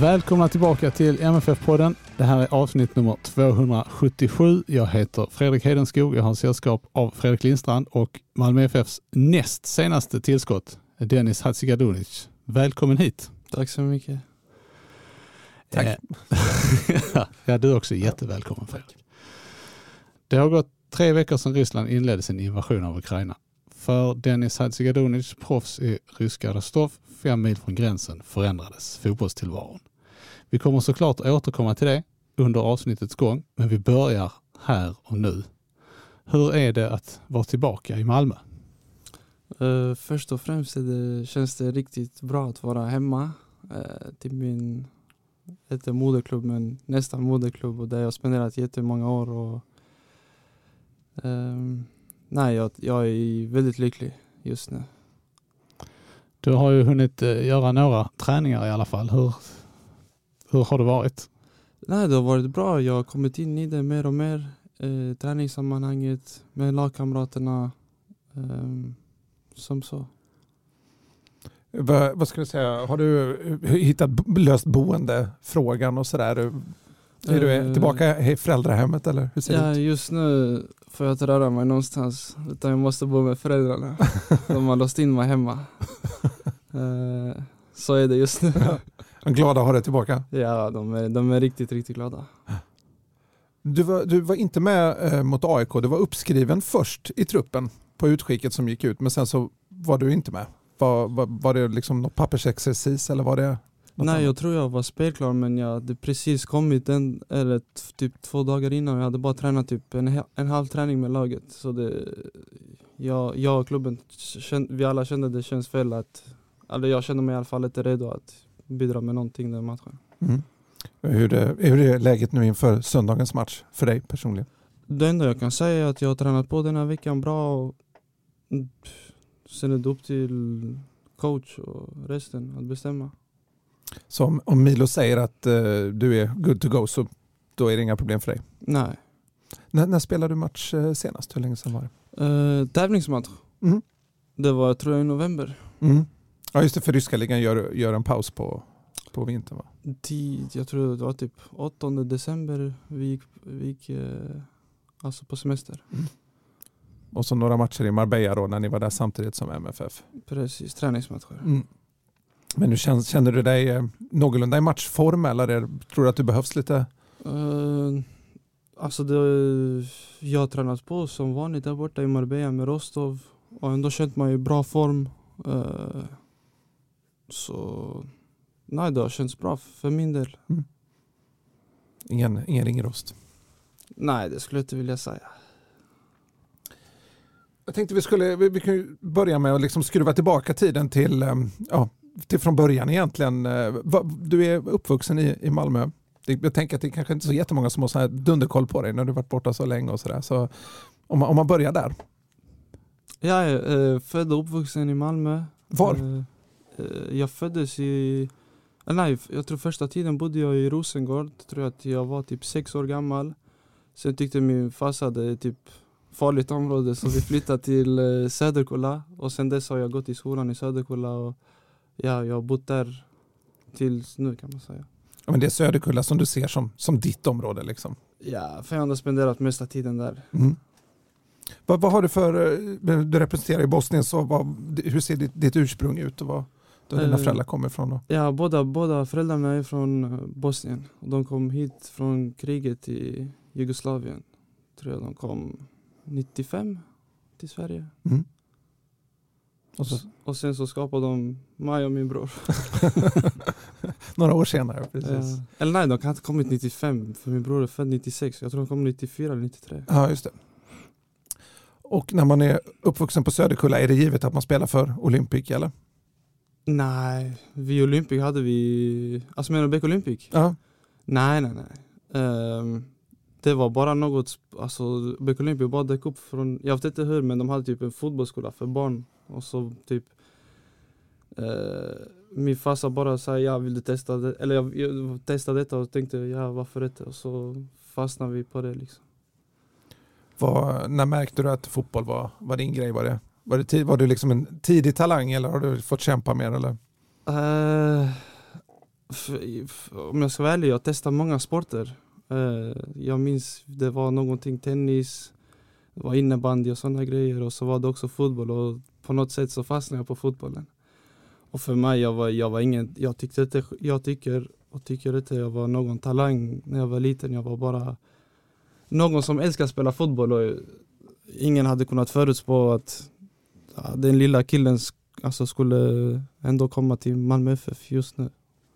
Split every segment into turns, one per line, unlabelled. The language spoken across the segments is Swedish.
Välkomna tillbaka till MFF-podden. Det här är avsnitt nummer 277. Jag heter Fredrik Hedenskog. Jag har sällskap av Fredrik Lindstrand och Malmö FFs näst senaste tillskott, Dennis Hatzikadunic. Välkommen hit.
Tack så mycket.
Tack. ja, du är också jättevälkommen Fredrik. Det har gått tre veckor sedan Ryssland inledde sin invasion av Ukraina. För Dennis Hatzikadunic, proffs i ryska Rostov, fem mil från gränsen, förändrades fotbollstillvaron. Vi kommer såklart återkomma till det under avsnittets gång, men vi börjar här och nu. Hur är det att vara tillbaka i Malmö?
Uh, först och främst det, känns det riktigt bra att vara hemma uh, till min, inte moderklubb, men nästan moderklubb och där jag spenderat jättemånga år. Och, um, nej, jag, jag är väldigt lycklig just nu.
Du har ju hunnit uh, göra några träningar i alla fall. Hur, hur har det varit?
Nej, det har varit bra. Jag har kommit in i det mer och mer. Eh, träningssammanhanget med lagkamraterna. Eh, som så.
Va, vad ska du säga, har du hittat löst boendefrågan och sådär? Är du
Eh,
tillbaka i föräldrahemmet eller hur ser
Ja,
det ut?
just nu får jag inte röra mig någonstans. Utan jag måste bo med föräldrarna. De har låst in mig hemma. Eh, så är det just nu.
De glada att ha dig tillbaka.
Ja, de är, de är riktigt, riktigt glada.
Du var, du var inte med eh, mot AIK, du var uppskriven först i truppen på utskicket som gick ut men sen så var du inte med. Var, var, var det liksom något pappersexercis eller var det
Nej,
annat?
jag tror jag var spelklar men jag hade precis kommit en, eller typ två dagar innan. Jag hade bara tränat typ en, en halv träning med laget. Så det, jag, jag och klubben, vi alla kände det känns fel att, eller jag kände mig i alla fall inte redo att bidra med någonting den matchen.
Mm. Hur, är, hur är läget nu inför söndagens match för dig personligen?
Det enda jag kan säga är att jag har tränat på den här veckan bra och sen är det upp till coach och resten att bestämma.
Så om, om Milo säger att eh, du är good to go så då är det inga problem för dig.
Nej.
När, när spelade du match eh, senast? Hur länge sedan var det?
Uh, tävlingsmatch.
Mm.
Det var tror jag i november.
Mm. Ja just det, för ryska ligan gör, gör en paus på, på vintern va?
tid, jag tror det var typ 8 december vi gick, vi gick eh, alltså på semester.
Och så några matcher i Marbella då när ni var där samtidigt som MFF.
Precis, träningsmatcher.
Mm. Men nu känner, känner du dig eh, någorlunda i matchform eller är, tror du att du behövs lite?
Uh, alltså det, jag har tränat på som vanligt där borta i Marbella med Rostov och ändå känt mig i bra form. Eh, så nej, det har känts bra för min del.
Ingen, ingen ringrost.
Nej, det skulle jag inte vilja säga.
Jag tänkte vi skulle vi, vi kan börja med att liksom skruva tillbaka tiden till, eh, ja, till från början egentligen. Eh, Du är uppvuxen i, i Malmö. Jag tänker att det kanske inte är så jättemånga som har så här dunderkoll på dig när du varit borta så länge och sådär. Så om man, om man börjar där.
Jag är eh, född och uppvuxen i Malmö.
Var?
Eh, jag föddes i... eh, nej, jag tror första tiden bodde jag i Rosengård. Tror att jag var typ sex år gammal. Sen tyckte min farsa det är typ farligt område så vi flyttade till eh, Söderkulla. Och sen dess har jag gått i skolan i Söderkulla och ja, jag har bott där tills nu kan man säga.
Ja, men det är Söderkulla som du ser som, som ditt område. Liksom.
Ja, för jag har spenderat mesta tiden där.
Mm. Vad, vad har du för, du representerar i Bosnien, så vad, hur ser ditt, ditt ursprung ut och vad dina
Eh,
föräldrar kommer ifrån? Då?
Ja, båda, båda föräldrarna är från eh, Bosnien. De kom hit från kriget i Jugoslavien. Tror jag de kom 95 till Sverige.
Mm. Och så,
Och sen så skapade de mig och min bror.
några år senare. Precis.
Eh, eller nej, de kan inte ha kommit 95 för min bror är född 96. Jag tror de kom 94 eller 93.
Ja, just det. Och när man är uppvuxen på Söderkulla, är det givet att man spelar för Olympic eller?
Nej, vid Olympic hade vi... Alltså menar du Beck Olympic?
Ja.
Nej, nej, nej. Ehm, det var bara något, alltså Beck Olympic bara dök upp från, jag vet inte hur men de hade typ en fotbollsskola för barn och så typ eh, min farsa bara sa ja vill du testa det? Eller jag, jag testade detta och tänkte ja varför inte? Och så fastnade vi på det liksom.
Vad, när märkte du att fotboll var, var din grej? Var, det, var, det var du liksom en tidig talang eller har du fått kämpa mer? Eller?
Uh, om jag ska vara ärlig, jag testade många sporter. Uh, jag minns det var någonting tennis, det var innebandy och sådana grejer och så var det också fotboll och på något sätt så fastnade jag på fotbollen. Och för mig, jag var, jag var ingen, jag tyckte inte, jag tycker och tycker inte jag var någon talang när jag var liten. Jag var bara någon som älskar att spela fotboll och ingen hade kunnat förutspå att den lilla killen alltså skulle ändå komma till Malmö FF just nu.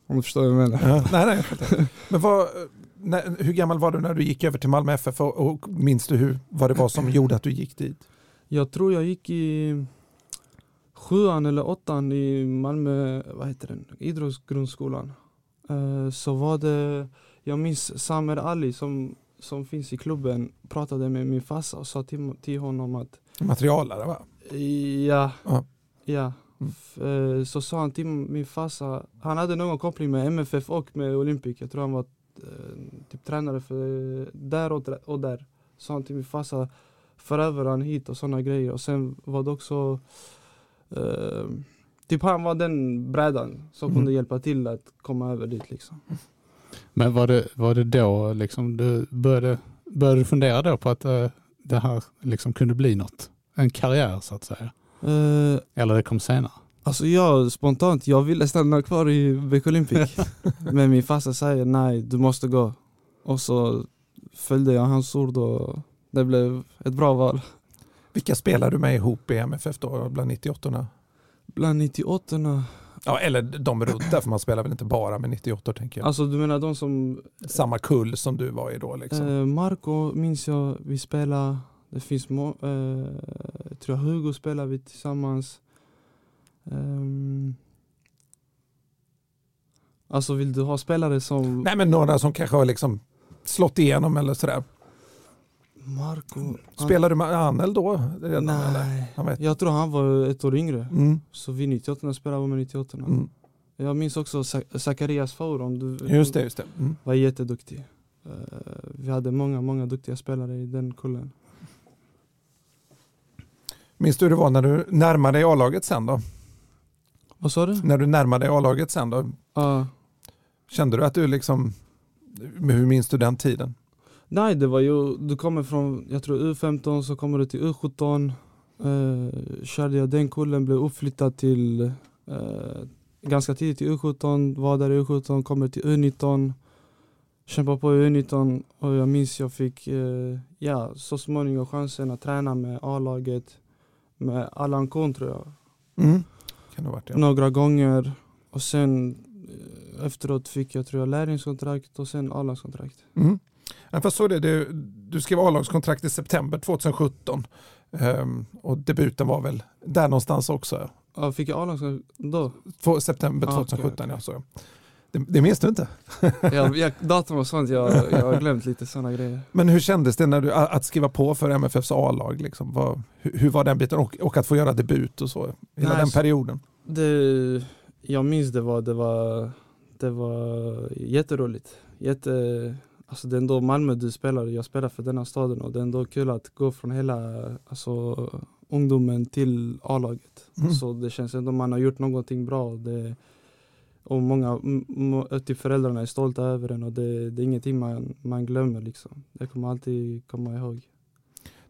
Om du förstår vad jag menar.
Ja. nej, nej. Men vad, när, hur gammal var du när du gick över till Malmö FF och, och minns du hur, vad det var som gjorde att du gick dit?
Jag tror jag gick i sjuan eller åttan i Malmö, vad heter den, idrottsgrundskolan. Eh, Så var det, jag minns Samer Ali som, som finns i klubben pratade med min farsa och sa till, till honom att
Materialare va?
Ja,
Ja.
ja.
Mm.
Eh, Så sa han till min farsa, han hade någon koppling med MFF och med Olympic. Jag tror han var eh, typ tränare för där och, där- och där. Sa han till min farsa, för över han hit och sådana grejer. Och sen var det också, eh, typ han var den brädan som
Mm.
kunde hjälpa till att komma över dit liksom.
Men var det, var det då liksom du började, började du fundera då på att eh, det här liksom kunde bli något? En karriär så att säga?
Eh,
Eller det kom senare?
Alltså jag spontant, jag ville stanna kvar i Beck Olympic Men min farsa säger nej, du måste gå Och så följde jag hans ord och det blev ett bra val
Vilka spelar du med ihop i MFF då bland 98
Bland 98
Ja, eller de runt där, för man spelar väl inte bara med 98 tänker jag.
Alltså du menar de som
Samma kull som du var i då liksom.
eh, Marco minns jag, vi spelar Det finns, må, eh, jag tror Hugo spelar vi tillsammans Ehm, Alltså vill du ha spelare som
Nej men några som kanske har liksom slått igenom eller sådär.
Marco
Spelar du med Anel då? Redan, eller?
Nej,
vet.
jag tror han var ett år yngre.
Mm,
Så vi 98 spelade vi med 98
mm.
Jag minns också Zach- Zacharias Faur om du
Just det, just det. Mm.
var jätteduktig. Eh, vi hade många, många duktiga spelare i den kullen.
Minns du hur det var när du närmade dig A-laget sen då?
Vad sa du?
När du närmade dig A-laget sen då?
Ja.
Kände du att du liksom, hur minns du den tiden?
nej, det var ju, du kommer från, jag tror U15 så kommer du till U17. Uh, körde jag den kullen, blev uppflyttad till eh, ganska tidigt till U17, var där i U17, kommer till U19. Kämpade på i U19 och jag minns jag fick, eh, ja, så småningom chansen att träna med A-laget. Med Allan Kohn tror jag.
Mm. Varit det?
några gånger och sen eh, efteråt fick jag tror jag lärlingskontrakt och sen A-lagskontrakt.
Mm. Ja, det, du, du skrev A-lagskontrakt i september 2017 Ehm, och debuten var väl där någonstans också.
Ja, fick jag A-lagskontrakt då?
Två, september
Ah, okej,
2017
okej.
ja. Så. Det, det minns du inte?
jag, jag, datum och sånt, jag, jag har glömt lite sådana grejer.
Men hur kändes det när du, att skriva på för MFFs A-lag? Liksom? Vad- hur, var den biten? Och, och att få göra debut och så. Hela
Nej,
den
så-
perioden.
Det, jag minns det var, det var, det var jätteroligt. Jätte, alltså det är ändå Malmö du spelar, jag spelar för denna staden och det är ändå kul att gå från hela alltså, ungdomen till A-laget.
Mm.
Så det känns ändå man har gjort någonting bra. Det, och många, m- typ föräldrarna är stolta över en och det, det är ingenting man, man glömmer liksom. Det kommer alltid komma ihåg.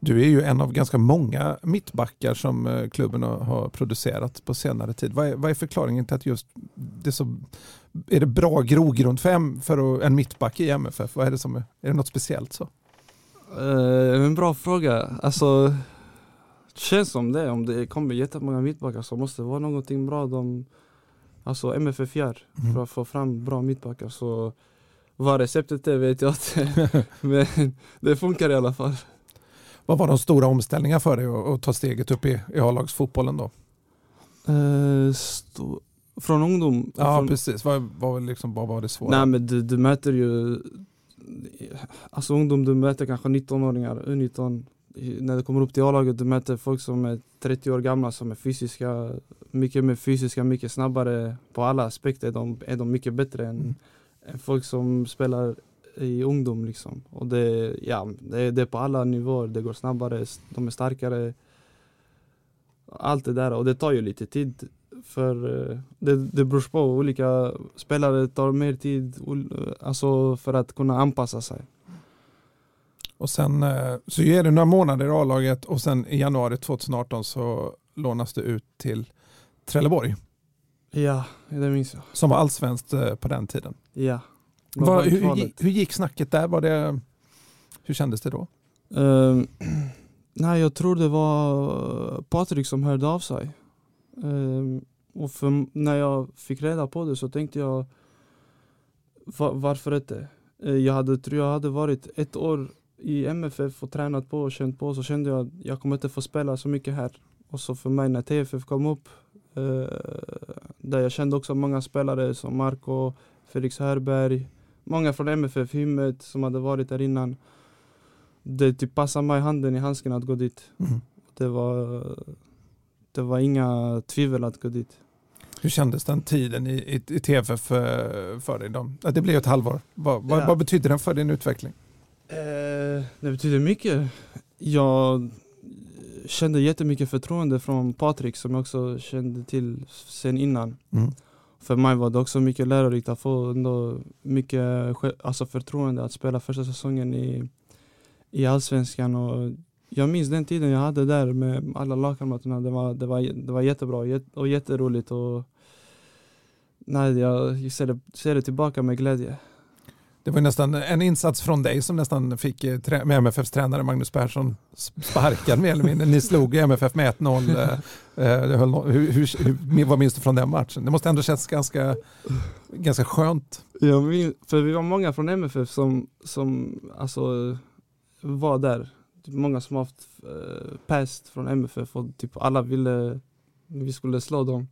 Du är ju en av ganska många mittbackar som eh, klubben har, producerat på senare tid. Vad är, vad är förklaringen till att just det är så är det bra grogrund för, för en mittback i MFF? Vad är det som är, är det något speciellt så?
Eh, en bra fråga. Alltså, Känns som det, om det kommer jättemånga mittbackar så måste det vara någonting bra de Alltså MFF gör
Mm.
för att få fram bra mittbackar så Vad receptet är vet jag inte Men det funkar i alla fall
Vad var de stora omställningarna för dig att, ta steget upp i, i A-lagsfotbollen då?
Eh, stå, Från ungdom?
Ja
från,
precis, vad, vad, liksom, vad var det svåra?
Nej men du, du möter ju Alltså ungdom, du möter kanske 19-åringar, U19 I- När du kommer upp till A-laget, du möter folk som är 30 år gamla som är fysiska Mycket mer fysiska, mycket snabbare På alla aspekter. Är de, är de mycket bättre än,
Mm.
än folk som spelar i ungdom liksom. Och det, ja, det, är, det är på alla nivåer, det går snabbare, de är starkare. Allt det där. Och det tar ju lite tid för eh, det, det beror på, olika spelare tar mer tid alltså för att kunna anpassa sig.
Och sen eh, så ger det några månader i A-laget och sen i januari 2018 så lånas du ut till Trelleborg
Ja, det minns jag.
som var allsvenskt eh, på den tiden.
Ja. Det var
hur, hur, gick- snacket där? Var det, hur kändes det då?
Ehm, nej, jag tror det var Patrik som hörde av sig. Ehm, och för, när jag fick reda på det så tänkte jag va, varför inte? Eh, jag hade, tror jag hade varit ett år i MFF och tränat på och känt på så kände jag att jag kommer inte få spela så mycket här. Och så för mig när TFF kom upp eh, där jag kände också många spelare som Marco, Felix Hörberg, många från MFF, Hymmet som hade varit där innan det typ passade mig handen i handsken att gå dit.
Mm.
Det var, det var inga tvivel att gå dit.
Hur kändes den tiden i, i, i TFF eh, för dig? Då? Det blev ett halvår. Vad, vad,
Ja.
vad betyder den för din utveckling?
Eh, det betyder mycket. Jag kände jättemycket förtroende från Patrik som jag också kände till sen innan.
Mm.
För mig var det också mycket lärorikt att få ändå mycket alltså förtroende att spela första säsongen i, i Allsvenskan. Och jag minns den tiden jag hade där med alla lagkamraterna. Det var, det var, det var jättebra jät- och jätteroligt. Och, nej, jag ser det, ser det tillbaka med glädje.
Det var ju nästan en insats från dig som nästan fick eh, med MFFs tränare Magnus Persson sparkad mer eller mindre. Ni slog MFF med 1-0. Eh, eh, hur, hur, hur, vad minns du från den matchen? Det måste ändå känns ganska, ganska skönt.
Jag minns, för vi var många från MFF som, som alltså, var där. Typ många som haft eh, pest från MFF och typ alla ville vi skulle slå dem.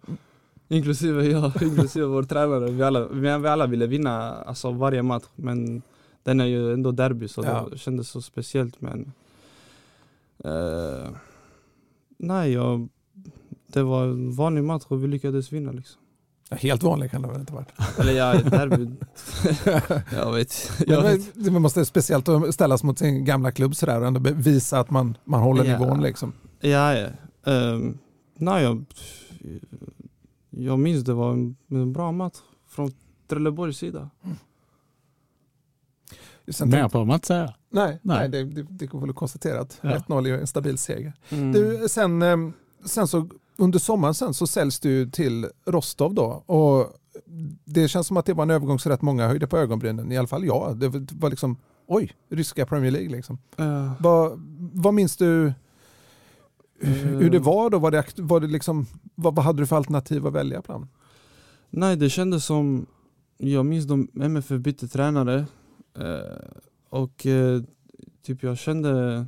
Inklusive jag, inklusive vår tränare. Vi alla, vi, alla ville vinna alltså, varje match men den är ju ändå derby så
Ja.
det kändes så speciellt men eh, Nej, jag, det var en vanlig match och vi lyckades vinna liksom.
Helt vanlig kan det väl inte ha varit.
Eller ja, derby. jag vet. Jag
Men
vet.
det måste speciellt att ställas mot sin gamla klubb sådär och ändå visa att man, man håller
Ja.
nivån. Liksom.
Ja, ja. Um, nej, jag, jag minns det var en, en bra match från Trelleborgs sida.
Sen
Mer behöver man inte säga.
nej, nej.
Nej.
det, det, det går väl att konstatera att
Ja.
1-0 är en stabil seger.
Mm.
Du, sen, eh, sen så under sommaren sen så säljs du till Rostov då och det känns som att det var en övergång så rätt många höjde på ögonbrynen, i alla fall jag. Det var liksom, oj, ryska Premier League liksom.
Ja.
Vad, vad minns du hur det
Eh,
var då? Var det, var det liksom, vad, vad hade du för alternativ att välja bland?
Nej, det kändes som, jag minns de MFF bytte tränare eh, och eh, typ jag kände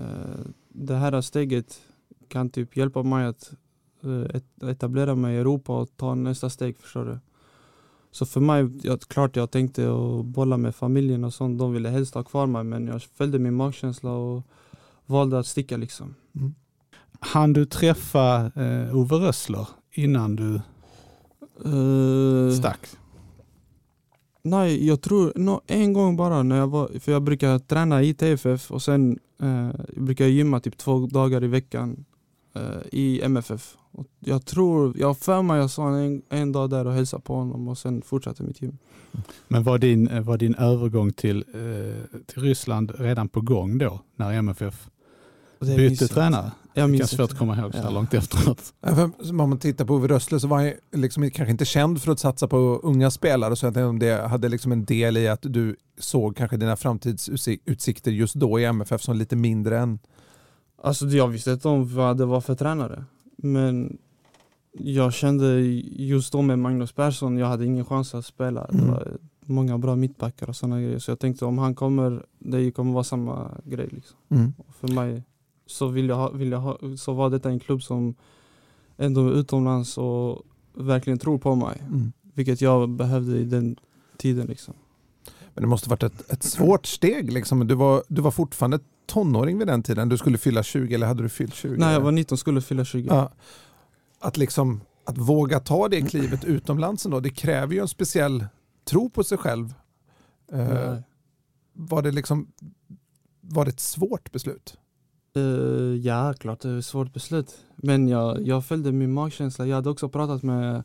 eh, det här steget kan typ hjälpa mig att et- etablera mig i Europa och ta nästa steg, förstår du? Så för mig, jag, klart jag tänkte att bolla med familjen och sånt, de ville helst ha kvar mig men jag följde min magkänsla och valde att sticka liksom.
Han du träffa eh, Ove Rössler innan du
Eh,
stack?
Nej, jag tror no, en gång bara när jag var, för jag brukar träna i TFF och sen eh, jag brukar jag gymma typ två dagar i veckan eh, i MFF. Och jag tror, jag har för mig jag sa en, en dag där och hälsade på honom och sen fortsatte mitt gym.
Men var din, eh, var din övergång till, eh, till Ryssland redan på gång då när MFF bytte tränare?
Jag
Det är
minns
svårt att komma ihåg så här
Ja.
långt efteråt.
Ja, för Om man tittar på Ove Rössler så var han liksom kanske inte känd för att satsa på unga spelare. Så jag tänkte om det hade liksom en del i att du såg kanske dina framtidsutsikter just då i MFF som lite mindre än
Alltså jag visste inte om vad det var för tränare. Men jag kände just då med Magnus Persson, jag hade ingen chans att spela.
Mm.
Det var många bra mittbackar och sådana grejer. Så jag tänkte om han kommer, det kommer vara samma grej. Liksom.
Mm.
För mig så, vill jag ha, vill jag ha, så var detta en klubb som ändå är utomlands och verkligen tror på mig.
Mm.
Vilket jag behövde i den tiden. Liksom.
Men det måste varit ett, ett svårt steg. Liksom. Du, var, du var fortfarande tonåring vid den tiden. Du skulle fylla 20 eller hade du fyllt 20?
Nej, jag var 19 skulle fylla 20.
ja. att, liksom, att våga ta det klivet utomlands ändå, det kräver ju en speciell tro på sig själv. Eh, var, det liksom, var det ett svårt beslut?
Eh, ja, klart det är ett svårt beslut. Men jag, jag följde min magkänsla. Jag hade också pratat med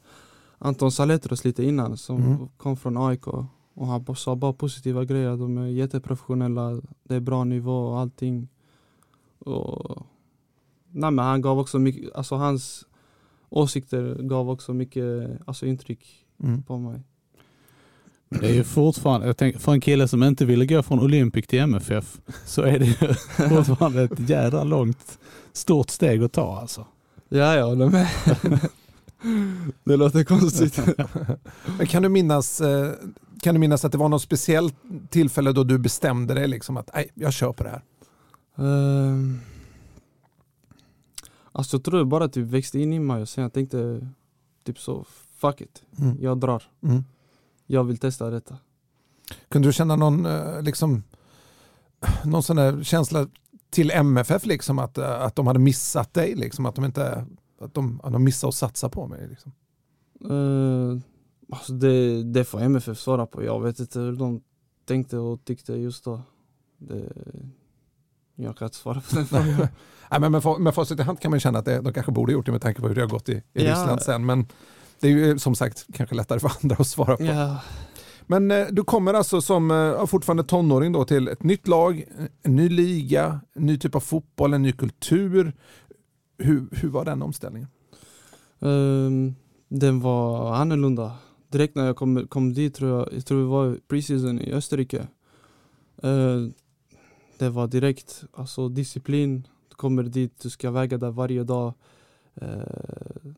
Anton Saletros lite innan som
Mm.
kom från AIK. Och han sa bara positiva grejer. De är jätteprofessionella, det är bra nivå och allting. Och, nej, men han gav också mycket, alltså hans åsikter gav också mycket alltså, intryck
Mm.
på mig.
Det är ju fortfarande, jag tänker, för en kille som inte ville gå från Olympic till MFF så är det ju fortfarande ett jädra långt, stort steg att ta alltså.
Ja, jag håller med. det låter konstigt.
Men kan, du minnas, eh, kan du minnas att det var något speciellt tillfälle då du bestämde dig liksom att nej, jag kör på det här?
Um, alltså jag tror det bara typ växte in i mig och sen jag tänkte typ så, fuck it,
Mm.
jag drar.
Mm.
Jag vill testa detta.
Kunde du känna någon, eh, liksom, någon sån där känsla till MFF, liksom, att, eh, att de hade missat dig? Liksom, att de inte att de, att de missade att satsa på mig? Liksom.
Uh, alltså det, det får MFF svara på. Jag vet inte hur de tänkte och tyckte just då. Det, jag kan inte svara på den frågan.
Nej, men med, med facit i hand kan man känna att det, de kanske borde gjort det med tanke på hur det har gått i, i
Ja.
Ryssland sen. Men det är ju som sagt kanske lättare för andra att svara på.
ja.
Men eh, du kommer alltså som eh, fortfarande tonåring då till ett nytt lag, en ny liga, en ny typ av fotboll, en ny kultur. Hur, hur var den omställningen?
Ehm, den var annorlunda. Direkt när jag kom, kom dit tror jag, jag tror det var preseason i Österrike. Eh, det var direkt, alltså disciplin. Du kommer dit, du ska väga där varje dag. Uh,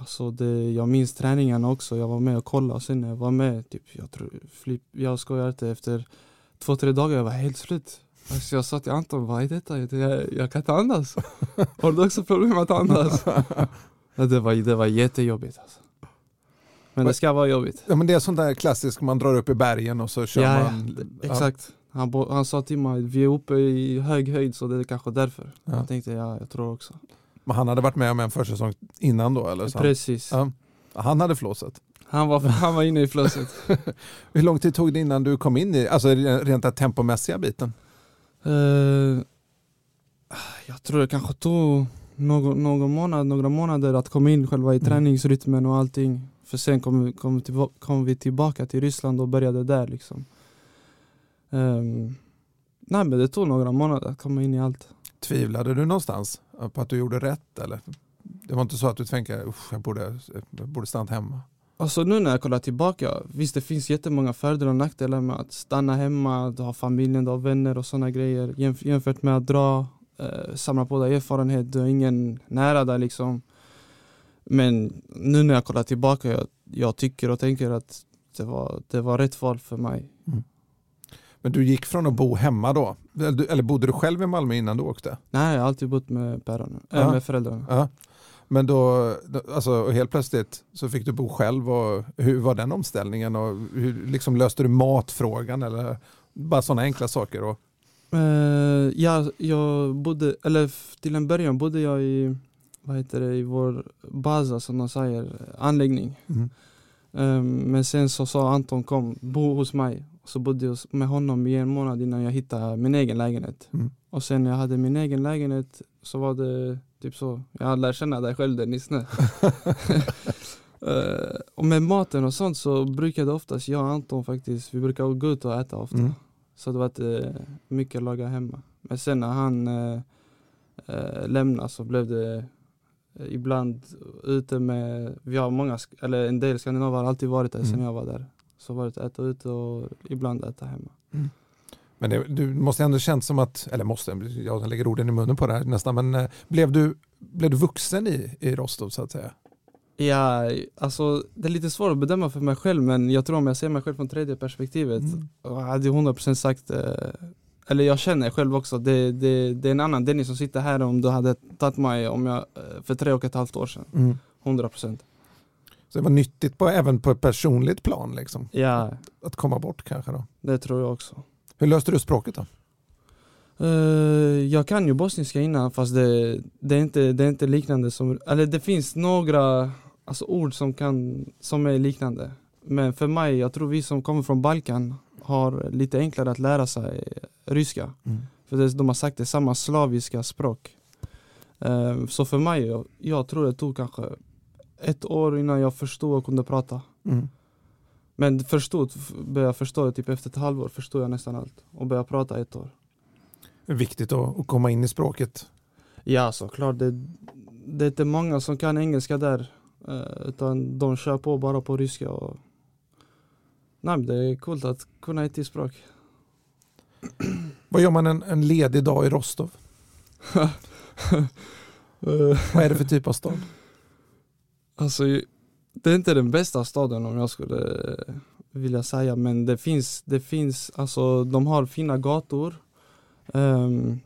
alltså det, jag minns träningarna också, jag var med och kollade och sen när jag var med, typ, jag, tror, flip, jag skojar inte, efter två, tre dagar jag var helt slut. Alltså jag sa till Anton, vad är detta? Jag, jag kan inte andas. Har du också problem att andas? Ja, det, var, det var jättejobbigt alltså. Men det ska vara jobbigt.
Ja, men det är sånt där klassiskt, man drar upp i bergen och så kör
Ja, ja,
man.
det- Exakt. Han, han sa till mig, vi är uppe i hög höjd så det är kanske därför.
Ja.
Jag tänkte, ja jag tror också.
Men han hade varit med om en försäsong innan då? Eller så?
Precis.
Ja. Han hade flåset.
Han, var, han var inne i flöset.
Hur lång tid tog det innan du kom in i, alltså rent tempomässiga biten?
Eh, jag tror det kanske tog någon, någon månad, några månader att komma in själva i
Mm.
träningsrytmen och allting. För sen kom, vi- kom, vi tillba- kom vi tillbaka till Ryssland och började där liksom. Ehm, nej men det tog några månader att komma in i allt.
Tvivlade du någonstans på att du gjorde rätt? Eller? Det var inte så att du tänkte att jag borde, jag borde stannat hemma?
Alltså nu när jag kollar tillbaka, visst det finns jättemånga fördelar och nackdelar med att stanna hemma, du har familjen, du har vänner och sådana grejer jämfört med att dra, eh, samla på dig erfarenhet, du har ingen nära där liksom. Men nu när jag kollar tillbaka, jag, jag tycker och tänker att det var, det var rätt val för mig.
Men du gick från att bo hemma då? Eller bodde du själv i Malmö innan du åkte?
Nej, jag har alltid bott med
Ja.
äh, med föräldrarna.
Ja. Men då, alltså helt plötsligt så fick du bo själv och hur var den omställningen och hur liksom löste du matfrågan eller bara sådana enkla saker? Och,
Eh, ja, jag bodde, eller till en början bodde jag i, vad heter det, i vår baza som de säger, anläggning.
mm.
Ehm, men sen så sa Anton kom, bo hos mig. Så bodde jag med honom i en månad innan jag hittade min egen lägenhet.
Mm.
Och sen när jag hade min egen lägenhet så var det typ så, jag lär känna dig själv Dennis nu. Eh, och med maten och sånt så brukade oftast jag och Anton faktiskt, vi brukar gå ut och äta ofta.
Mm.
Så det var inte mycket att laga hemma. Men sen när han eh, eh, lämnade så blev det eh, ibland ute med, vi har många, eller en del skandinaver har alltid varit där
Mm.
sen jag var där. Så var det att äta ute och ibland äta hemma.
Men det, du måste ändå känt som att, eller måste, jag lägger orden i munnen på det här nästan, men eh, blev du, blev du vuxen i, i Rostov så att säga?
Ja, alltså det är lite svårt att bedöma för mig själv men jag tror om jag ser mig själv från tredje perspektivet
Mm.
jag hade jag 100% sagt, eh, eller jag känner själv också, det, det, det är en annan Dennis som sitter här om du hade tagit mig om jag, eh, för tre och ett halvt år sedan.
Mm.
100%.
Så det var nyttigt på, även på ett personligt plan, liksom,
Ja,
att komma bort kanske då.
det tror jag också.
Hur löste du språket då?
Eh, jag kan ju bosniska innan fast det, det, är inte, det är inte liknande som, eller det finns några alltså, ord som, kan, som är liknande. Men för mig, jag tror vi som kommer från Balkan har lite enklare att lära sig ryska. För det, de har sagt det samma slaviska språk. Eh, så för mig, jag, jag tror det tog kanske ett år innan jag förstod och kunde prata.
Mm.
Men förstod, började förstå typ efter ett halvår förstod jag nästan allt. Och började prata ett år.
Viktigt att, komma in i språket.
Ja såklart, det, det är inte många som kan engelska där. eh, Utan de kör på bara på ryska. Och... Nej, det är coolt att kunna ett språk.
Vad gör man en, en ledig dag i Rostov? Vad är det för typ av stad?
Alltså, det är inte den bästa staden om jag skulle vilja säga men det finns, det finns, alltså de har fina gator. Um,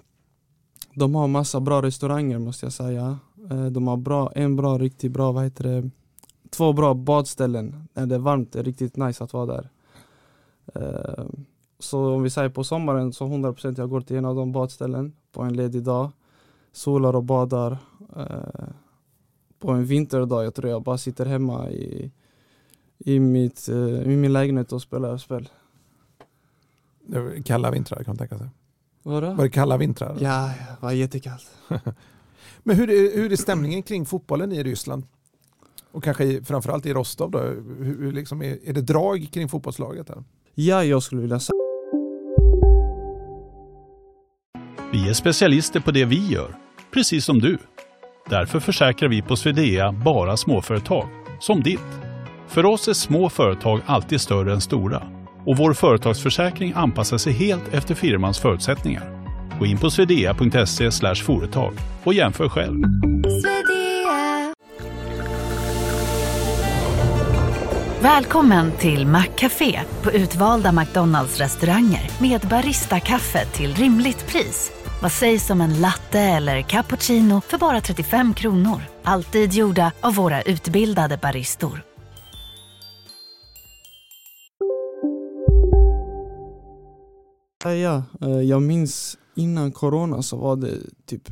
de har massa bra restauranger måste jag säga. Uh, de har bra, en bra, riktigt bra, vad heter det, två bra badställen. När det är varmt, det är riktigt nice att vara där. Uh, så om vi säger på sommaren så 100% jag går till en av de badställen på en ledig dag. Solar och badar. Uh, på en vinterdag, jag tror jag bara sitter hemma i, i, mitt, eh, i min lägenhet och spelar spel.
Det var Kalla vintrar kan man tänka sig.
Vadå?
Var det kalla vintrar?
Ja, det var jättekallt.
Men hur är, hur är stämningen kring fotbollen i Ryssland? Och kanske framförallt i Rostov då? Hur, hur liksom är, är det drag kring fotbollslaget? Här?
Ja, jag skulle vilja säga
Vi är specialister på det vi gör, precis som du. Därför försäkrar vi på Swedea bara småföretag, som ditt. För oss är små företag alltid större än stora och vår företagsförsäkring anpassar sig helt efter firmans förutsättningar. Gå in på swedea.se företag och jämför själv.
Välkommen till Maccafé på utvalda McDonalds restauranger med Baristakaffe till rimligt pris. Vad sägs om en latte eller cappuccino för bara 35 kronor? Alltid gjorda av våra utbildade baristor.
Ja, eh, jag minns innan corona så var det typ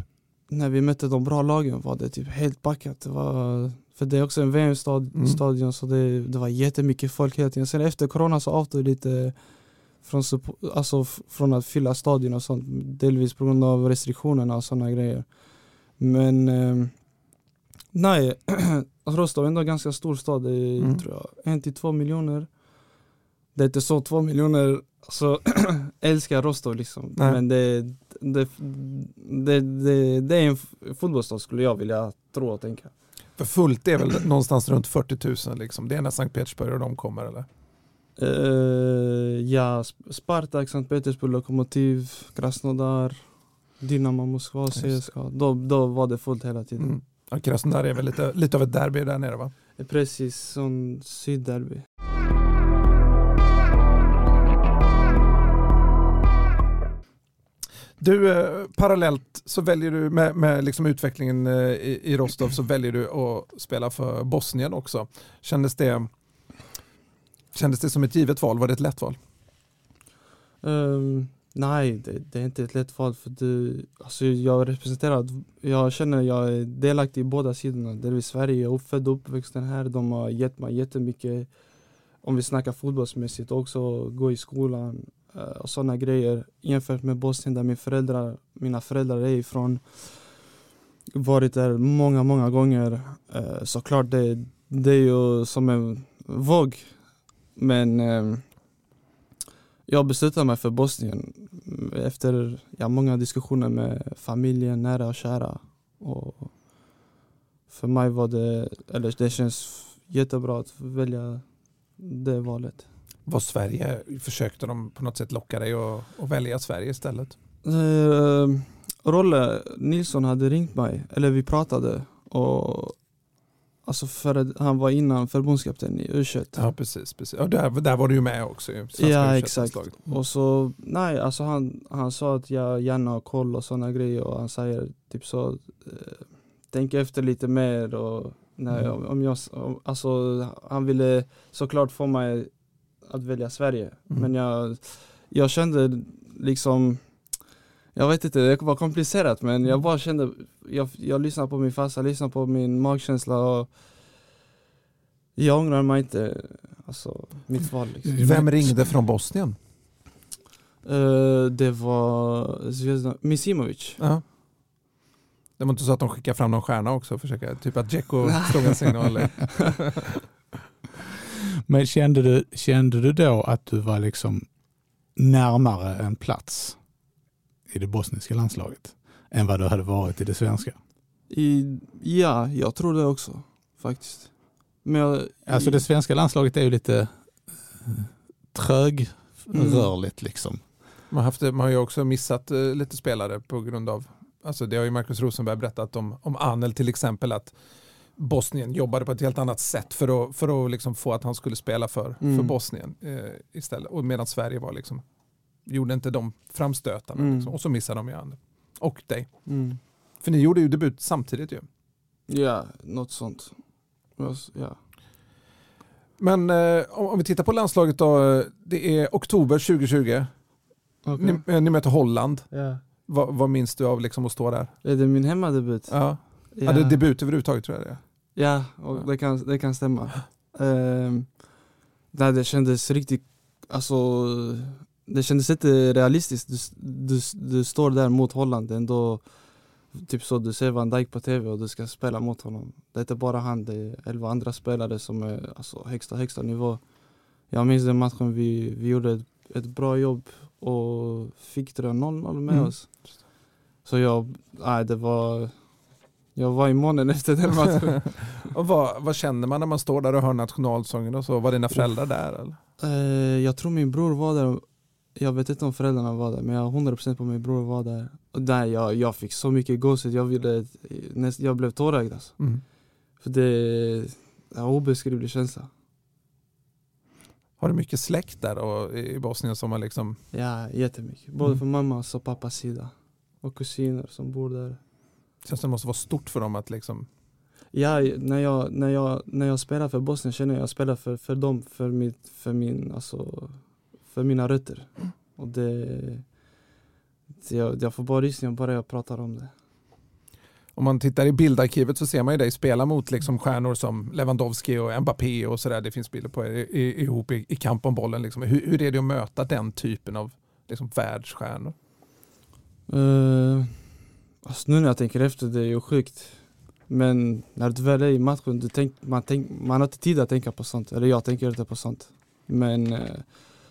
när vi mötte de bra lagen var det typ helt backat. Det var, för det är också en
Mm.
VM-stadion så det, det var jättemycket folk hela tiden. Sen efter corona så avtog det lite från, alltså, från att fylla stadion och sånt. Delvis på grund av restriktionerna och sådana grejer. Men eh, nej, Rostov är ändå en ganska stor stad. Är
Mm.
tror jag, en till två miljoner. Det är inte så två miljoner alltså, älskar Rostov liksom.
Nej.
Men det, det, det, det, det är en fotbollsstad skulle jag vilja tro och tänka.
För fullt är väl någonstans runt 40 000 liksom. Det är när Sankt Petersburg och de kommer eller?
Eh, ja, Sp- Spartak, Sankt Petersburg, Lokomotiv, Krasnodar, Dynamo Moskva. CSKA. Då, då var det fullt hela tiden.
Mm. Ja, Krasnodar är väl lite, lite av ett derby där nere va?
Precis, som sydderby.
Du, eh, parallellt så väljer du med, med liksom utvecklingen eh, i, i Rostov så väljer du att spela för Bosnien också. Kändes det, kändes det som ett givet val? Var det ett lätt val?
Um, nej, det, det är inte ett lätt val för det, alltså jag representerar, jag känner jag är delaktig i båda sidorna. Delvis Sverige, jag är född och uppvuxen här. De har gett mig jättemycket, om vi snackar fotbollsmässigt, också gå i skolan uh, och sådana grejer. Jämfört med Bosnien där min föräldrar, mina föräldrar är ifrån. Varit där många, många gånger. Uh, såklart, det, det är ju som en våg. Men ehm, jag beslutade mig för Bosnien efter ja, många diskussioner med familjen, nära och kära. Och för mig var det, eller det känns jättebra att välja det valet.
Vad Sverige, försökte de på något sätt locka dig att, att välja Sverige istället?
Eh, Rolle Nilsson hade ringt mig, eller vi pratade. Och, alltså för att han var innan förbundskapten i u
Ja precis, precis. Och där, där var du ju med också i
Ja
U21
exakt.
landslaget.
Och så, nej alltså han, han sa att jag gärna har koll och sådana grejer och han säger typ så, eh, tänk efter lite mer och nej,
Mm.
om, om jag, om, alltså han ville såklart få mig att välja Sverige.
Mm.
Men jag, jag kände liksom, jag vet inte, det var komplicerat men jag bara kände, jag, jag lyssnade på min farsa, lyssnade på min magkänsla och jag ångrar mig inte, alltså mitt val liksom.
Vem ringde från Bosnien?
Eh, det var Zvezda, Misimovic.
Ja. Det var inte så att de skickade fram någon stjärna också? Försöka, typ att Dzeko slog en signal?
Men kände du, kände du då att du var liksom närmare en plats i det bosniska landslaget än vad du hade varit i det svenska?
I, ja, jag tror det också faktiskt. Men jag,
Alltså det svenska landslaget är ju lite eh, trögrörligt liksom.
Man har, haft, man har ju också missat eh, lite spelare på grund av, alltså det har ju Markus Rosenberg berättat om, om Anel till exempel, att Bosnien jobbade på ett helt annat sätt för att, för att liksom få att han skulle spela för,
Mm.
för Bosnien eh, istället. Och medan Sverige var liksom, gjorde inte de framstötarna.
Mm.
Liksom. Och så missade de ju Anel. Och dig.
mm,
För ni gjorde ju debut samtidigt ju.
ja, något sånt. Ja.
Men eh, om, vi tittar på landslaget då, det är oktober 2020.
Okay.
Ni, eh, ni möter Holland.
Ja.
Vad, vad minns du av liksom att stå där?
Är det min hemmadebut?
Ja. Ja. det är debut överhuvudtaget tror jag det är.
Ja, och det, kan, det kan stämma. Um, nej, det kändes riktigt, alltså det kändes inte realistiskt. Du, du, du står där mot Holland ändå, typ så du ser Van Dijk på tv och du ska spela mot honom. Det är inte bara han, det är elva andra spelare som är alltså, högsta, högsta nivå. Jag minns den matchen vi, vi gjorde ett, ett bra jobb och fick tror jag 0-0 med
Mm.
oss. Så jag, nej det var, jag var i månen efter den matchen.
och vad, vad känner man när man står där och hör nationalsången och så? Var dina föräldrar där? Eller?
Eh, jag tror min bror var där. Jag vet inte om föräldrarna var där men jag har 100% på min bror var där. Och där jag, jag fick så mycket gåshud, jag, ville, näst, jag blev tårögd alltså.
Mm.
För det är en obeskrivlig känsla.
Har du mycket släkt där och, i Bosnien som har liksom...
Ja, jättemycket. Både
Mm.
från mammas och pappas sida. Och kusiner som bor där.
Känns det måste vara stort för dem att liksom...
Ja, när jag, när jag, när jag spelar för Bosnien känner jag att jag spelar för, för dem, för, mitt, för, min, alltså, för mina rötter. Och det, det jag, jag får bara rysningar bara jag pratar om det.
Om man tittar i bildarkivet så ser man ju dig spela mot liksom stjärnor som Lewandowski och Mbappé och sådär. Det finns bilder på er ihop i, i kamp om bollen. Liksom. Hur, hur är det att möta den typen av liksom, världsstjärnor?
Uh, alltså nu när jag tänker efter, det är ju sjukt. Men när du väl är i matchen, du tänk, man, tänk, man har inte tid att tänka på sånt. Eller jag tänker inte på sånt. Men eh,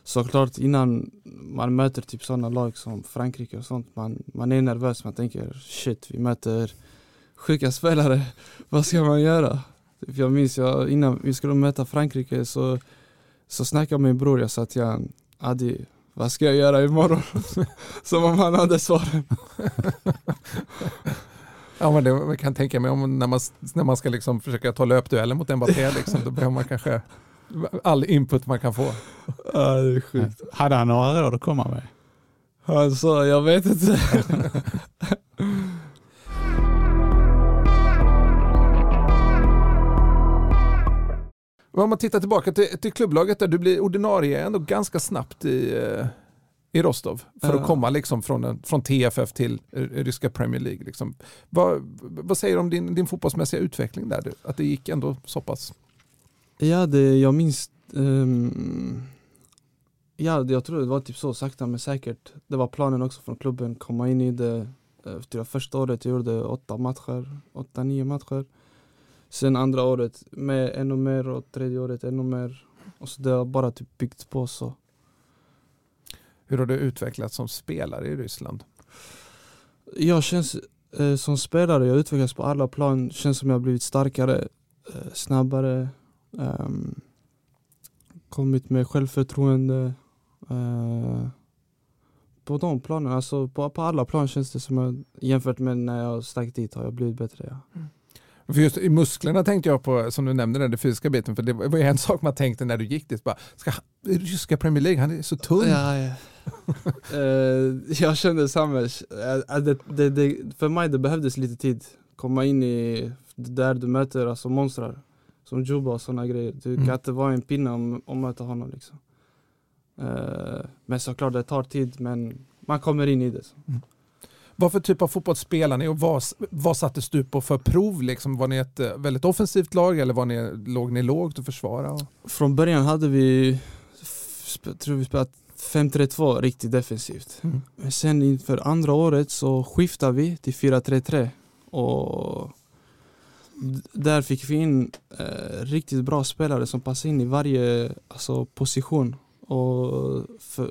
såklart innan man möter typ sådana lag som Frankrike och sånt, man, man är nervös. Man tänker shit, vi möter sjuka spelare. Vad ska man göra? Typ, jag minns jag, innan vi skulle möta Frankrike så, så snackade min bror, jag sa till honom, Adi, vad ska jag göra imorgon? Som om han hade svaren.
Ja, men det jag kan tänka mig om när man, när man ska liksom försöka ta löpduellen mot Mbappé. Liksom, då behöver man kanske all input man kan få.
Ja, det är sjukt.
Hade han några råd att komma med?
Han sa, jag vet inte.
Om man tittar tillbaka till, till klubblaget där du blir ordinarie ändå ganska snabbt i, eh, i Rostov för att komma liksom från, en, från TFF till eh, ryska Premier League. Liksom. Vad, vad säger du om din, din fotbollsmässiga utveckling där? Att det gick ändå så pass?
Ja, det, jag minns... ehm, ja, jag tror det var typ så sakta men säkert. Det var planen också från klubben, komma in i det. Efter det första året jag gjorde åtta matcher, åtta, nio matcher. Sen andra året med ännu mer och tredje året ännu mer. Och så det har bara typ byggt på så.
Hur har du utvecklats som spelare i Ryssland?
Jag känns eh, som spelare, jag utvecklas på alla plan. Känns som jag har blivit starkare, eh, snabbare. Ehm, kommit med självförtroende. Eh, på de planen, alltså på, på alla plan känns det som att jämfört med när jag stack dit har jag blivit bättre. Ja.
För just i musklerna tänkte jag på, som du nämnde, den fysiska biten. För det var ju en sak man tänkte när du gick dit. Bara, ska, ryska Premier League, han är så tunn.
Ja, ja. uh, jag kände samma. Uh, det, det, det, för mig det behövdes lite tid. Komma in i där du möter alltså monstrar. Som Juba och sådana grejer. Du mm. kan inte vara en pinne om, om möta honom. Liksom. Uh, men såklart det tar tid men man kommer in i det. Mm.
Vad för typ av fotboll spelar ni och vad, vad sattes du på för prov? Liksom, var ni ett eh, väldigt offensivt lag eller var ni, låg ni lågt och försvara?
Från början hade vi, tror vi spelat 5-3-2 riktigt defensivt. Mm. Men sen inför andra året så skiftade vi till 4-3-3 och där fick vi in eh, riktigt bra spelare som passade in i varje alltså, position. Och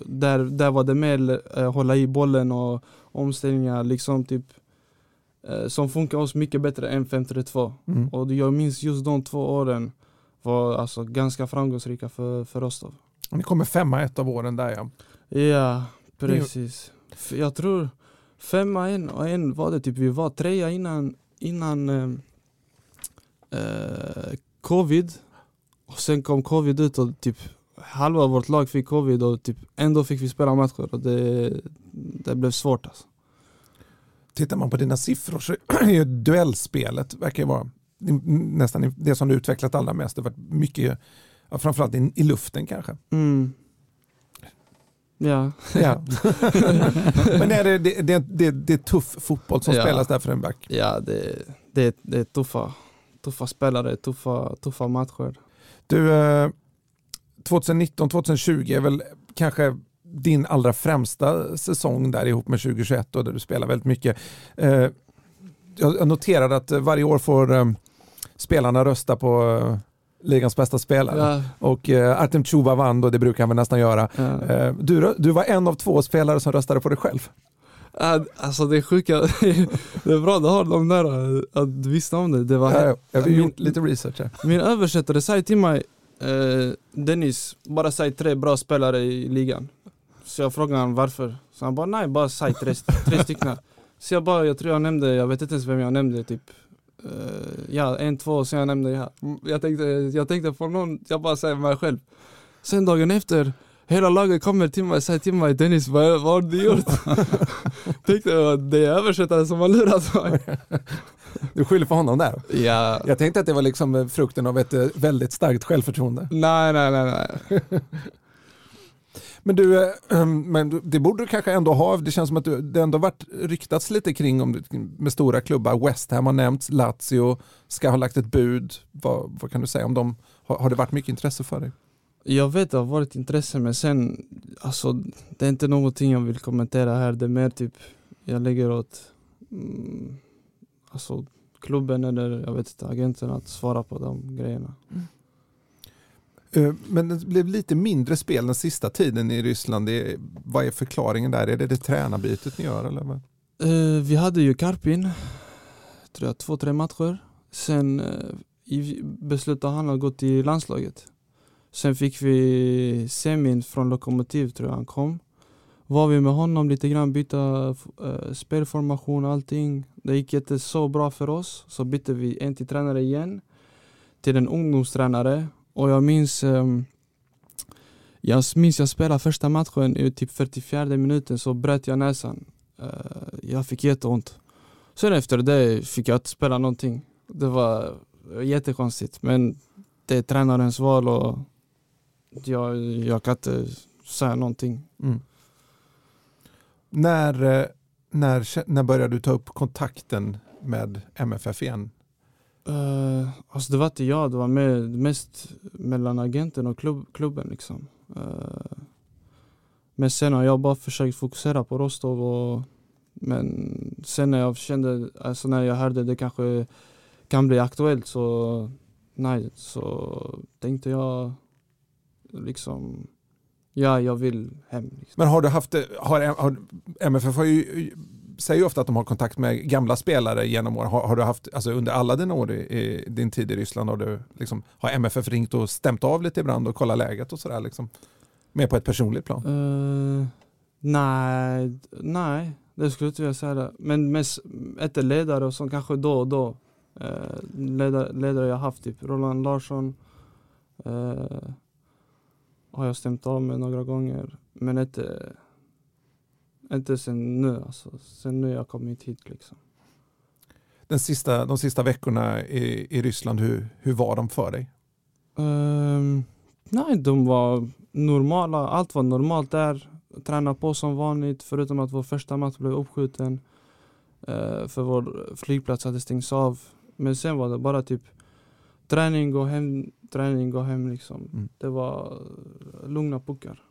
där, där var det mer eh, hålla i bollen och omställningar liksom typ eh, som funkar oss mycket bättre än 532. Mm. Och jag minns just de två åren var alltså ganska framgångsrika för, för Rostov.
Ni kommer femma ett av åren där ja.
Ja, precis. Jag tror femma en och en var det typ, vi var trea innan, innan eh, covid. Och sen kom covid ut och typ halva vårt lag fick covid och typ ändå fick vi spela matcher och det, det blev svårt alltså.
Tittar man på dina siffror så är duellspelet verkar vara nästan det som du utvecklat allra mest. Det har varit mycket, framförallt i, i luften kanske.
Mm. Ja.
ja. Men är det, det, det, det, det är tuff fotboll som ja. spelas där för en back?
Ja, det, det, det är tuffa, tuffa spelare, tuffa, tuffa matcher.
Du, 2019-2020 eh, är väl kanske din allra främsta säsong där ihop med 2021 och där du spelar väldigt mycket. Eh, jag noterade att varje år får eh, spelarna rösta på eh, ligans bästa spelare. Ja. Och Artem Chuba vann och det brukar han väl nästan göra. Ja. Du, du var en av två spelare som röstade på dig själv.
Alltså det är sjuka, det är bra du har de där, att du visste om det. det var
ja, jag har gjort lite research här.
Min översättare sa till mig, Dennis, bara säg tre bra spelare i ligan. Så jag frågade honom varför. Så han bara nej, bara säg tre, tre stycken. Så jag bara, jag tror jag nämnde, jag vet inte ens vem jag nämnde typ uh, Ja, en, två, sen jag nämnde ja. Jag tänkte, jag tänkte på någon, jag bara säger mig själv. Sen dagen efter, hela laget kommer till mig och säger till mig Dennis, vad, vad har du gjort? tänkte jag, det är översättaren som har lurat mig.
Du skyller på honom där?
Ja.
Jag tänkte att det var liksom frukten av ett eh, väldigt starkt självförtroende.
Nej, nej, nej. nej.
Men du, eh, men det borde du kanske ändå ha. Det känns som att du, det ändå varit ryktats lite kring om, med stora klubbar. West Ham har nämnts, Lazio ska ha lagt ett bud. Vad, vad kan du säga om dem? Har, har, det varit mycket intresse för dig?
Jag vet det har varit intresse men sen, alltså det är inte någonting jag vill kommentera här. Det är mer typ, jag lägger åt mm, alltså, klubben eller jag vet inte, agenten att svara på de grejerna. Mm.
Eh, men det blev lite mindre spel den sista tiden i Ryssland. Det, vad är förklaringen där? Är det det tränarbytet ni gör? Eller vad?
Uh, vi hade ju Karpin, tror jag, två, tre matcher. Sen uh, beslutade han att gå till landslaget. Sen fick vi Semin från Lokomotiv, tror jag han kom. Var vi med honom lite grann, byta äh, spelformation och allting. Det gick inte så bra för oss. Så bytte vi en till tränare igen. Till en ungdomstränare och jag minns ähm, jag minns jag spelade första matchen i typ 44 minuten så bröt jag näsan. Uh, jag fick jätteont. Sen efter det fick jag inte spela någonting. Det var jättekonstigt men det är tränarens val och jag, jag kan inte säga någonting. Mm.
När, eh, när, när började du ta upp kontakten med MFF igen?
Uh, alltså det var inte jag, det var med, mest mellan agenten och klubb, klubben. Liksom. Uh, men sen har jag bara försökt fokusera på Rostov. Och, men sen när jag kände, alltså när jag hörde det kanske kan bli aktuellt så, nej, så tänkte jag liksom, ja jag vill hem. Liksom.
Men har du haft, har, har MFF har ju säger ju ofta att de har kontakt med gamla spelare genom åren. Har, har, du haft, alltså under alla dina år i, i din tid i Ryssland, har, du, liksom, har MFF ringt och stämt av lite ibland och kollat läget och sådär? Liksom, mer på ett personligt plan?
Uh, nej, nej, det skulle jag inte vilja säga. Men mest ett ledare så kanske då och då. Uh, ledare, ledare jag haft, typ Roland Larsson. Uh, har jag stämt av med några gånger. Men inte, inte sen nu alltså. Sen nu jag kommit hit liksom.
Den sista, de sista veckorna i, i Ryssland, hur, hur var de för dig?
Um, nej, de var normala. Allt var normalt där. Träna på som vanligt förutom att vår första match blev uppskjuten. Uh, för vår flygplats hade stängts av. Men sen var det bara typ träning, gå hem, träning, gå hem liksom. Mm. Det var lugna puckar.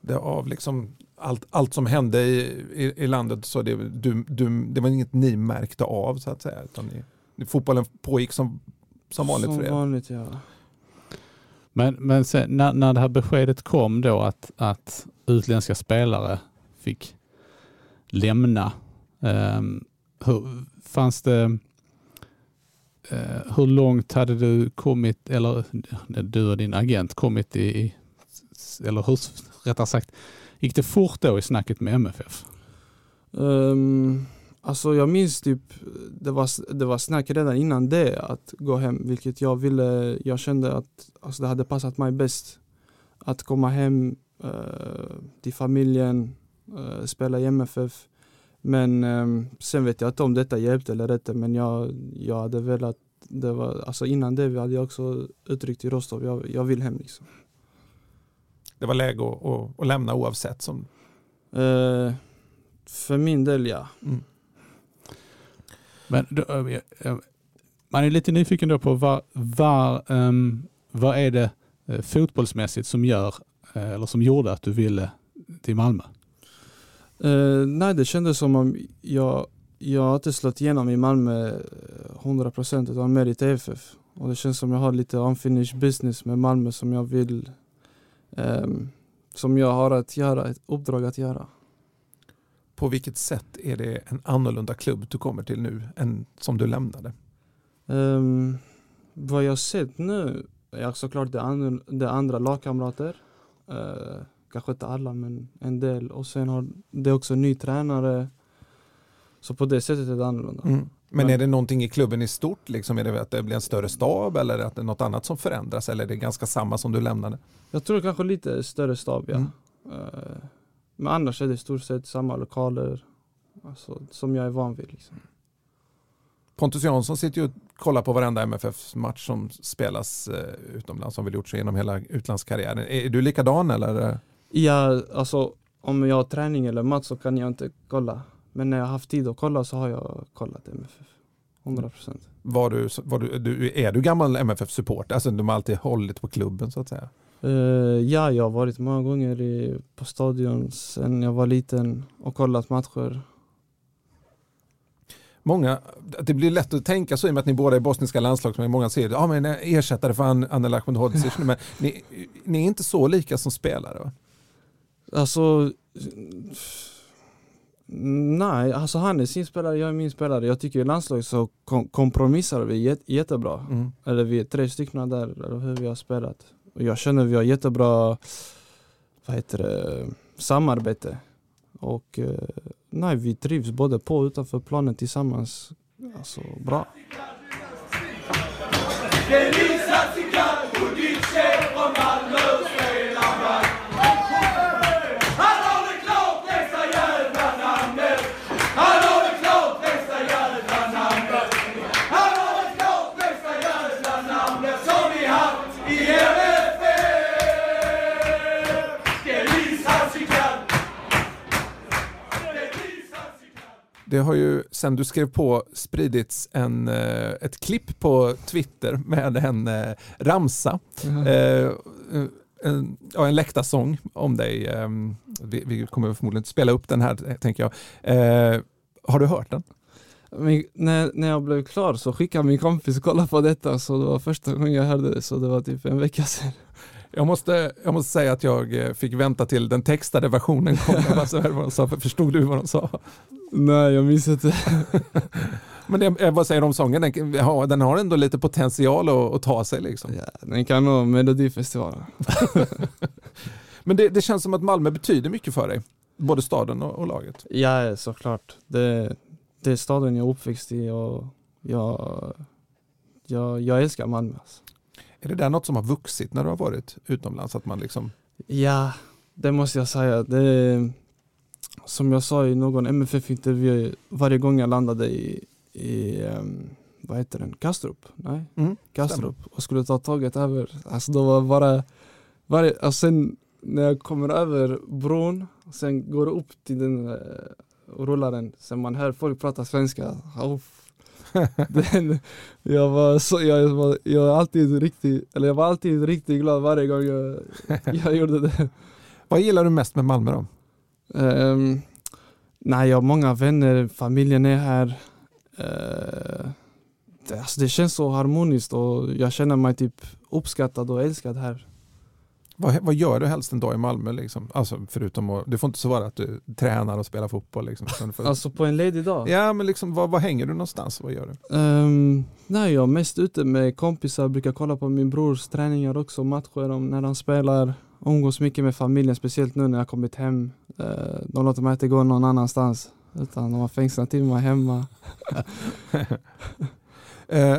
Det, av liksom allt, allt som hände i, i, i landet, så det, du, du, det var inget ni märkte av så att säga? Utan ni, fotbollen pågick som, som vanligt
som
för er?
Som vanligt ja.
Men, men sen, när, när det här beskedet kom då att, att utländska spelare fick lämna, um, hur, fanns det Eh, Eh, hur långt hade du kommit, eller eh, du och din agent kommit i, eller hur, rättare sagt, gick det fort då i snacket med MFF?
Um, ehm, alltså jag minns typ, det var, det var snack redan innan det att gå hem, vilket jag ville, jag kände att alltså det hade passat mig bäst. Att komma hem uh, till familjen, uh, spela i MFF men um, sen vet jag inte om detta hjälpte eller inte men jag, jag hade velat, det var, alltså innan det hade jag också uttryckt i Rostov, jag, jag vill hem liksom.
Det var läge att, att, att lämna oavsett? Som...
Uh, för min del ja. Mm.
Men då, uh, man är lite nyfiken då på var, var, um, vad är det uh, fotbollsmässigt som gör, eller som gjorde att du ville till Malmö?
Uh, nej, det kändes som om jag, jag inte slått igenom i Malmö 100% utan mer i TFF. Och det känns som jag har lite unfinished business med Malmö som jag vill um, som jag har att göra, ett uppdrag att göra.
På vilket sätt är det en annorlunda klubb du kommer till nu än som du lämnade?
Um, vad jag sett nu är såklart det, and det andra lagkamrater. Uh, kanske inte alla men en del och sen har det också ny tränare. Så på det sättet är det annorlunda. Mm.
Men är det någonting i klubben i stort? Liksom? Är det att det blir en större stab eller att det är något annat som förändras? Eller är det ganska samma som du lämnade?
Jag tror kanske lite större stab, ja. Mm. Uh, men annars är det i stort sett samma lokaler alltså, som jag är van vid. Liksom.
Pontus Jansson sitter ju och kollar på varenda MFF-match som spelas uh, utomlands, som väl gjort så genom hela utlandskarriären. Är du likadan eller?
Ja, alltså om jag har träning eller match så kan jag inte kolla. Men när jag har haft tid att kolla så har jag kollat MFF. 100 procent.
Var du, var du, du, är du gammal MFF-support? Alltså de har alltid hållit på klubben så att säga?
Uh, ja, jag har varit många gånger i, på stadion sen jag var liten och kollat matcher.
Många, det blir lätt att tänka så i och med att ni båda är bosniska landslagsmän. Många säger ja, men ersättare för Anel Ahmedhodzic. men ni, ni är inte så lika som spelare va?
Alltså Nej, alltså han är sin spelare, jag är min spelare. Jag tycker i landslaget så kom kompromissar vi jät jättebra. Mm. Eller vi är tre stycken där, eller hur vi har spelat. Och jag känner att vi har jättebra vad heter det, samarbete. Och eh, nej, vi trivs både på och utanför planen tillsammans. Alltså bra.
Det har ju sen du skrev på spridits en, eh, ett klipp på Twitter med en eh, ramsa. Mm. Eh, en, ja, en läktarsång om dig. Vi, vi, kommer förmodligen inte spela upp den här tänker jag. har du hört den?
Men, när, när jag blev klar så skickade min kompis kolla på detta så det var första gången jag hörde det så det var typ en vecka sedan.
Jag måste, jag måste säga att jag fick vänta till den textade versionen kom. Förstod du vad de sa?
Nej jag minns inte.
Men det, eh, vad säger du om sången? Den, ja, den har ändå lite potential att, att ta sig liksom.
Ja, den kan nå Melodifestivalen.
Men det, det känns som att Malmö betyder mycket för dig. Både staden och, och laget.
Ja såklart. Det, det är staden jag är uppväxt i och jag, jag, jag älskar Malmö. Alltså.
Är det där något som har vuxit när du har varit utomlands? Att man liksom...
Ja, det måste jag säga. Det, som jag sa i någon MFF-intervju, varje gång jag landade i, i um, vad heter den, Kastrup? Nej,
Mm,
Kastrup och skulle ta tåget över. Alltså då var bara, varje, alltså sen när jag kommer över bron, sen går upp till den uh, rullaren, sen man hör folk prata svenska. Den, jag, var så, jag, var, jag, var alltid riktigt, eller jag var alltid riktigt glad varje gång jag, jag gjorde det.
Vad gillar du mest med Malmö då?
Um, nej, jag har många vänner, familjen är här. Uh, det, alltså det känns så harmoniskt och jag känner mig typ uppskattad och älskad här.
Vad, vad gör du helst en dag i Malmö? Liksom? Alltså, förutom att, det får inte så vara att du tränar och spelar fotboll. Liksom. För,
Alltså på en ledig dag?
ja, men liksom, var, var hänger du någonstans? Vad gör du?
Um, nej, jag är mest ute med kompisar, brukar kolla på min brors träningar också, matcher om när han spelar. Umgås mycket med familjen, speciellt nu när jag kommit hem. Uh, de låter mig inte gå någon annanstans, utan de har fängslat till mig hemma.
Eh,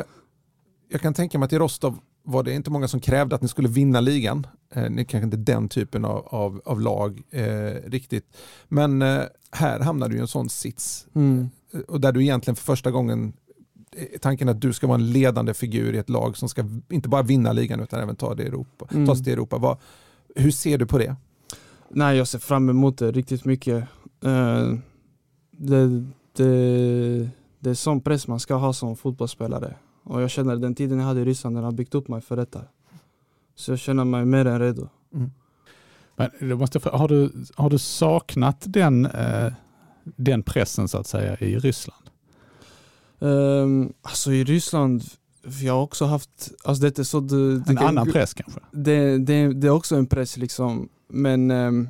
jag kan tänka mig att i Rostov var det inte många som krävde att ni skulle vinna ligan. Eh, ni kanske inte den typen av, av, av lag eh, riktigt. Men eh, här hamnar du i en sån sits.
Mm.
Eh, Och där du egentligen för första gången eh, tanken att du ska vara en ledande figur i ett lag som ska inte bara vinna ligan utan även ta, det Europa,
Mm.
ta sig till Europa. Vad, hur ser du på det?
Nej, jag ser fram emot det riktigt mycket. Eh, det, det, det är sån press man ska ha som fotbollsspelare. Och jag känner den tiden jag hade i Ryssland, den har byggt upp mig för detta. Så jag känner mig mer än redo.
Men då måste har, du, har du saknat den, eh, den pressen så att säga i Ryssland?
Um, alltså i Ryssland, jag har också haft, alltså det är så det
En
kan-
annan press kanske?
det, det, det är också en press liksom. Men ehm,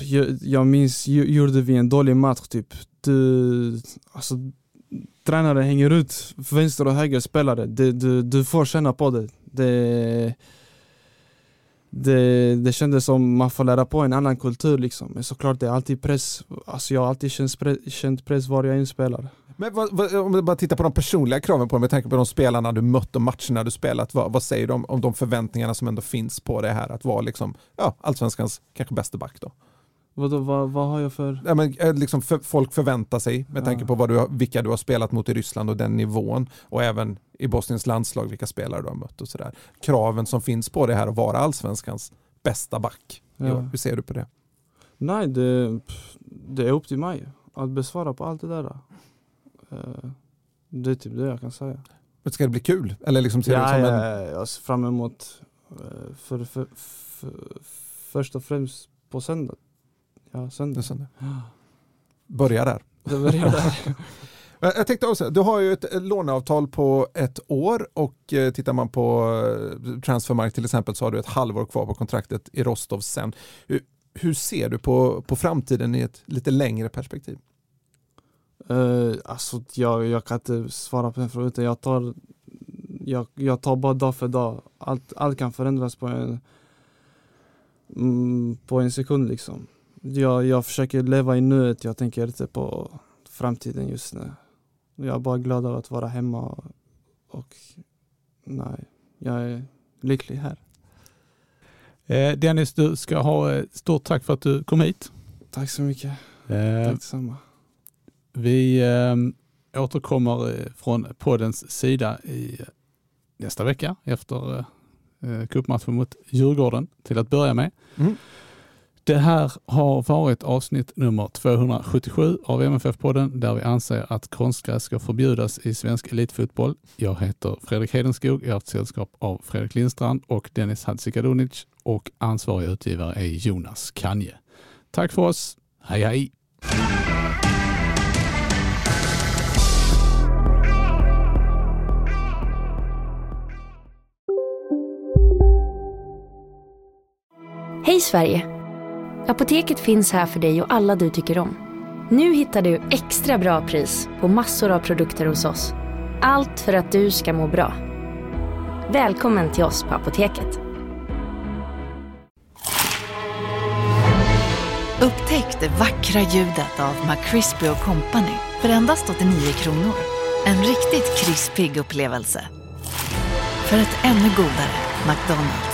jag, jag minns, gjorde vi en dålig match typ. Du, alltså, tränaren hänger ut vänster och höger spelare. Det, du, du får känna på det. Det, det. det kändes som man får lära på en annan kultur liksom. Men såklart det är alltid press. Alltså jag har alltid känt, pre- känt press var jag än spelar.
Men vad, vad, om du bara tittar på de personliga kraven på dig, med tanke på de spelarna du mött och matcherna du spelat, vad, vad säger du om, om de förväntningarna som ändå finns på det här att vara liksom, ja, allsvenskans kanske bästa back då?
Vadå, vad, vad har jag för...
Ja, men, eh, liksom för, folk förväntar sig med
Ja.
tanke på vad du vilka du har spelat mot i Ryssland och den nivån och även i Bosniens landslag vilka spelare du har mött och sådär. Kraven som finns på det här att vara allsvenskans bästa back.
Ja.
Ja. Hur ser du på det?
Nej, det, det är upp till mig att besvara på allt det där. Eh, Det är typ det jag kan säga.
Men Ska det bli kul? Eller liksom ser
Ja,
det som
ja,
en...
ja, jag ser fram emot eh, för, för, för, först och främst på söndag. Ja, söndag.
sån- Börja där.
Det börjar där.
Jag tänkte också, du har ju ett låneavtal på ett år och eh, tittar man på Transfermarkt till exempel så har du ett halvår kvar på kontraktet i Rostov sen. Hur, hur ser du på, på framtiden i ett lite längre perspektiv?
Eh, alltså jag, jag kan inte svara på den frågan utan jag tar, jag, jag tar bara dag för dag. Allt, allt kan förändras på en, mm, på en sekund liksom. Jag, jag försöker leva i nuet, jag tänker inte på framtiden just nu. Jag är bara glad över att vara hemma och, och nej, jag är lycklig här.
Eh, Dennis, du ska ha stort tack för att du kom hit.
Tack så mycket.
Eh,
Tack detsamma.
Vi eh, återkommer eh, från poddens sida i eh, nästa vecka efter eh, cupmatchen mot Djurgården till att börja med.
Mm.
Det här har varit avsnitt nummer 277 av MFF-podden där vi anser att konstgräs ska förbjudas i svensk elitfotboll. Jag heter Fredrik Hedenskog, jag har haft sällskap av Fredrik Lindstrand och Dennis Hadzikadunic och ansvarig utgivare är Jonas Kanje. Tack för oss, hej hej!
Hej Sverige! Apoteket finns här för dig och alla du tycker om. Nu hittar du extra bra pris på massor av produkter hos oss. Allt för att du ska må bra. Välkommen till oss på Apoteket.
Upptäck det vackra ljudet av McCrispy Company för endast 89 kronor. En riktigt krispig upplevelse. För ett ännu godare McDonalds.